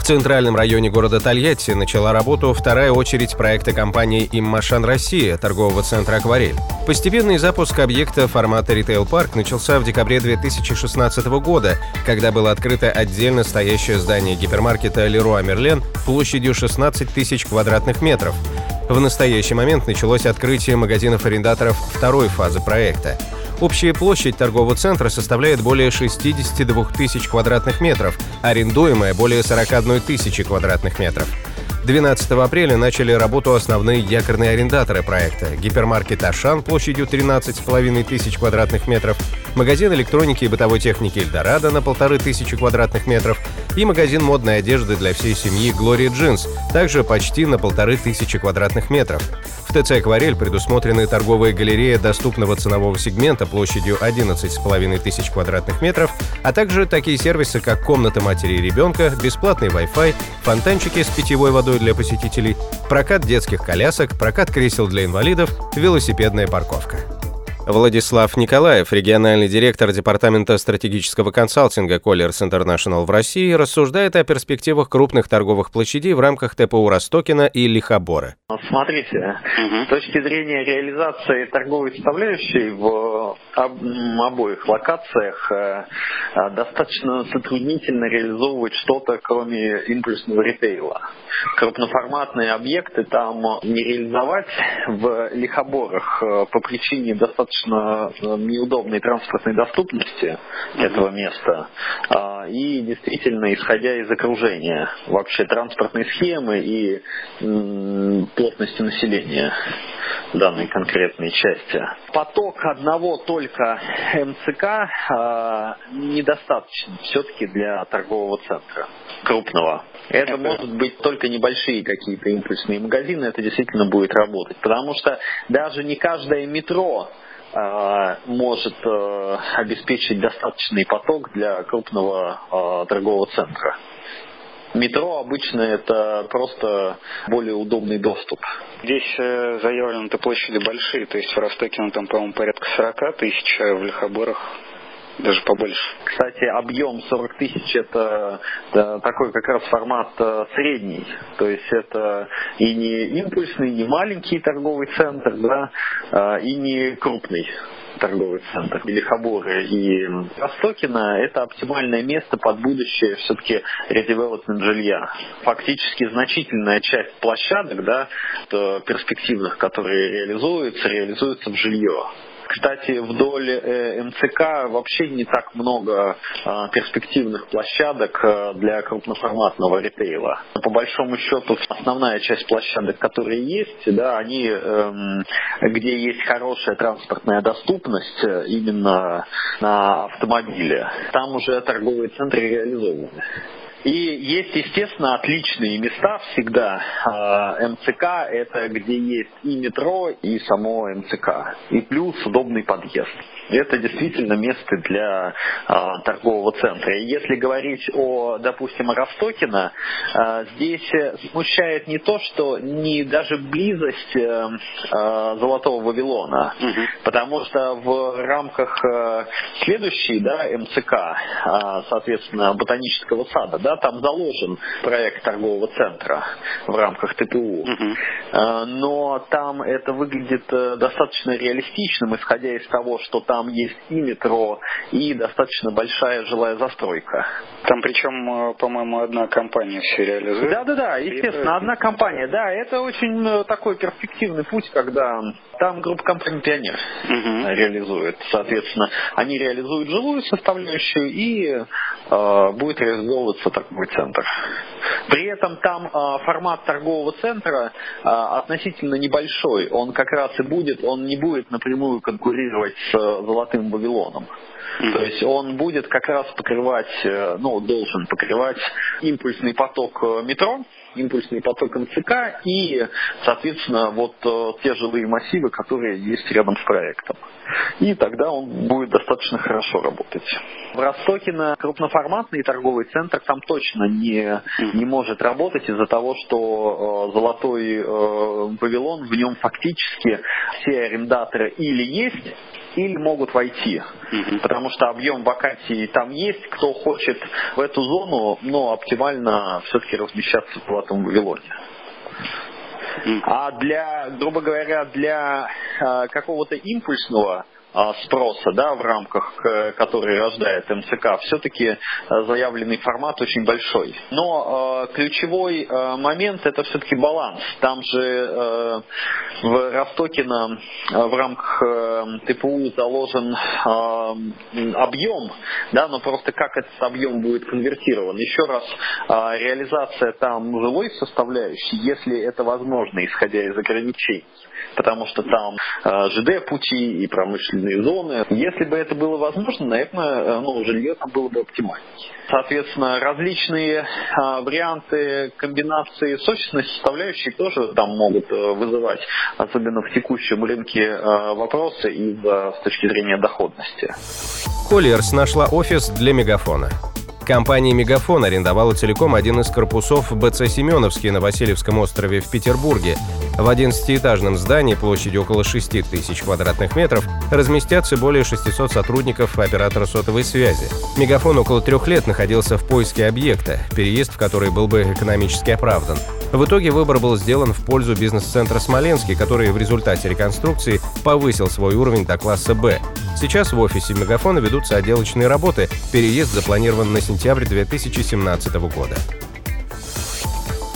В центральном районе города Тольятти начала работу вторая очередь проекта компании «Иммашан Россия» торгового центра «Акварель». Постепенный запуск объекта формата ритейл-парк начался в декабре 2016 года, когда было открыто отдельно стоящее здание гипермаркета «Леруа Мерлен» площадью 16 тысяч квадратных метров. В настоящий момент началось открытие магазинов-арендаторов второй фазы проекта. Общая площадь торгового центра составляет более 62 тысяч квадратных метров, арендуемая более 41 тысячи квадратных метров. 12 апреля начали работу основные якорные арендаторы проекта. Гипермаркет «Ашан» площадью 13,5 тысяч квадратных метров, магазин электроники и бытовой техники «Эльдорадо» на полторы тысячи квадратных метров и магазин модной одежды для всей семьи «Глория Джинс», также почти на полторы тысячи квадратных метров. В ТЦ «Акварель» предусмотрены торговая галерея доступного ценового сегмента площадью 11,5 тысяч квадратных метров, а также такие сервисы, как комната матери и ребенка, бесплатный Wi-Fi, фонтанчики с питьевой водой для посетителей, прокат детских колясок, прокат кресел для инвалидов, велосипедная парковка. Владислав Николаев, региональный директор Департамента стратегического консалтинга Colliers International в России, рассуждает о перспективах крупных торговых площадей в рамках ТПУ Ростокина и Лихобора. Смотрите, угу. с точки зрения реализации торговой составляющей в обоих локациях э, э, достаточно затруднительно реализовывать что-то, кроме импульсного ритейла. Крупноформатные объекты там не реализовать в лихоборах э, по причине достаточно неудобной транспортной доступности этого места а, и действительно исходя из окружения вообще транспортной схемы и плотности населения данной конкретной части. Поток одного только МЦК э, недостаточно все-таки для торгового центра крупного. Это может быть только небольшие какие-то импульсные магазины, это действительно будет работать. Потому что даже не каждое метро а, может э, обеспечить достаточный поток для крупного э, торгового центра. Метро обычно это просто более удобный доступ. Здесь э, заявлены-то площади большие, то есть в Ростокино ну, там, по-моему, порядка 40 тысяч, а в Лихоборах даже побольше. Кстати, объем 40 тысяч это, это такой как раз формат э, средний. То есть это и не импульсный, не маленький торговый центр, да, э, и не крупный торговый центр. Или Хаборы и Ростокино – это оптимальное место под будущее все-таки редевелопмент жилья. Фактически значительная часть площадок, да, перспективных, которые реализуются, реализуются в жилье. Кстати, вдоль э, МЦК вообще не так много а, перспективных площадок э, для крупноформатного ритейла. По большому счету, основная часть площадок, которые есть, да, они, эм, где есть хорошая транспортная доступность э, именно на автомобиле, там уже торговые центры реализованы. И есть, естественно, отличные места всегда. А, МЦК – это где есть и метро, и само МЦК. И плюс удобный подъезд. Это действительно место для а, торгового центра. И если говорить о, допустим, о Ростокино, а, здесь смущает не то, что не даже близость а, Золотого Вавилона, угу. потому что в рамках а, следующей да, МЦК, соответственно, ботанического сада, да, там заложен проект торгового центра в рамках ТТУ. Угу. А, но там это выглядит э, достаточно реалистичным, исходя из того, что там есть и метро, и достаточно большая жилая застройка. Там причем, э, по-моему, одна компания все реализует. Да-да-да, естественно, одна компания. Да, это очень э, такой перспективный путь, когда там группа компаний «Пионер» угу. реализует. Соответственно, они реализуют жилую составляющую и будет реализовываться торговый центр. При этом там э, формат торгового центра э, относительно небольшой. Он как раз и будет, он не будет напрямую конкурировать с э, Золотым Вавилоном. Mm-hmm. То есть он будет как раз покрывать, э, ну, должен покрывать импульсный поток э, метро, импульсный поток МЦК и, соответственно, вот э, те жилые массивы, которые есть рядом с проектом. И тогда он будет достаточно хорошо работать. В Ростокино крупноформатный торговый центр там точно не, не может работать из-за того, что э, золотой э, павилон, в нем фактически все арендаторы или есть, или могут войти. Потому что объем вакансий там есть. Кто хочет в эту зону, но оптимально все-таки размещаться в этом Вавилоне. А для, грубо говоря, для э, какого-то импульсного спроса да, в рамках, который рождает МЦК, все-таки э, заявленный формат очень большой. Но э, ключевой э, момент это все-таки баланс. Там же э, в Ростокино э, в рамках э, ТПУ заложен э, объем, да, но просто как этот объем будет конвертирован. Еще раз, э, реализация там жилой составляющей, если это возможно, исходя из ограничений потому что там э, ЖД-пути и промышленные зоны. Если бы это было возможно, наверное, э, ну, жилье там было бы оптимальнее. Соответственно, различные э, варианты комбинации сочетной составляющей тоже там могут вызывать, особенно в текущем рынке, вопросы и с точки зрения доходности. Коллерс нашла офис для мегафона. Компания «Мегафон» арендовала целиком один из корпусов БЦ «Семеновский» на Васильевском острове в Петербурге. В 11-этажном здании площадью около 6 тысяч квадратных метров разместятся более 600 сотрудников оператора сотовой связи. «Мегафон» около трех лет находился в поиске объекта, переезд в который был бы экономически оправдан. В итоге выбор был сделан в пользу бизнес-центра «Смоленский», который в результате реконструкции повысил свой уровень до класса «Б». Сейчас в офисе «Мегафона» ведутся отделочные работы. Переезд запланирован на сентябрь 2017 года.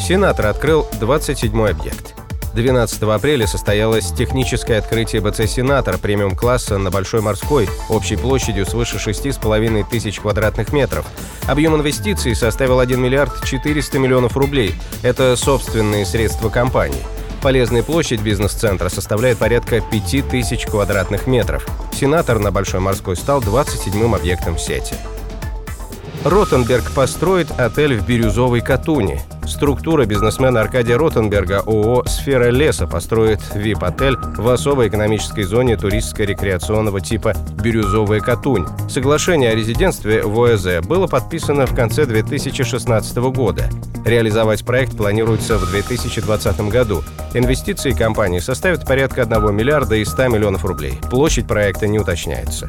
Сенатор открыл 27-й объект. 12 апреля состоялось техническое открытие БЦ «Сенатор» премиум-класса на Большой Морской общей площадью свыше 6,5 тысяч квадратных метров. Объем инвестиций составил 1 миллиард 400 миллионов рублей. Это собственные средства компании. Полезная площадь бизнес-центра составляет порядка 5000 квадратных метров. Сенатор на Большой Морской стал 27-м объектом сети. Ротенберг построит отель в Бирюзовой Катуни. Структура бизнесмена Аркадия Ротенберга ООО «Сфера леса» построит VIP-отель в особой экономической зоне туристско-рекреационного типа «Бирюзовая Катунь». Соглашение о резидентстве в ОЭЗ было подписано в конце 2016 года. Реализовать проект планируется в 2020 году. Инвестиции компании составят порядка 1 миллиарда и 100 миллионов рублей. Площадь проекта не уточняется.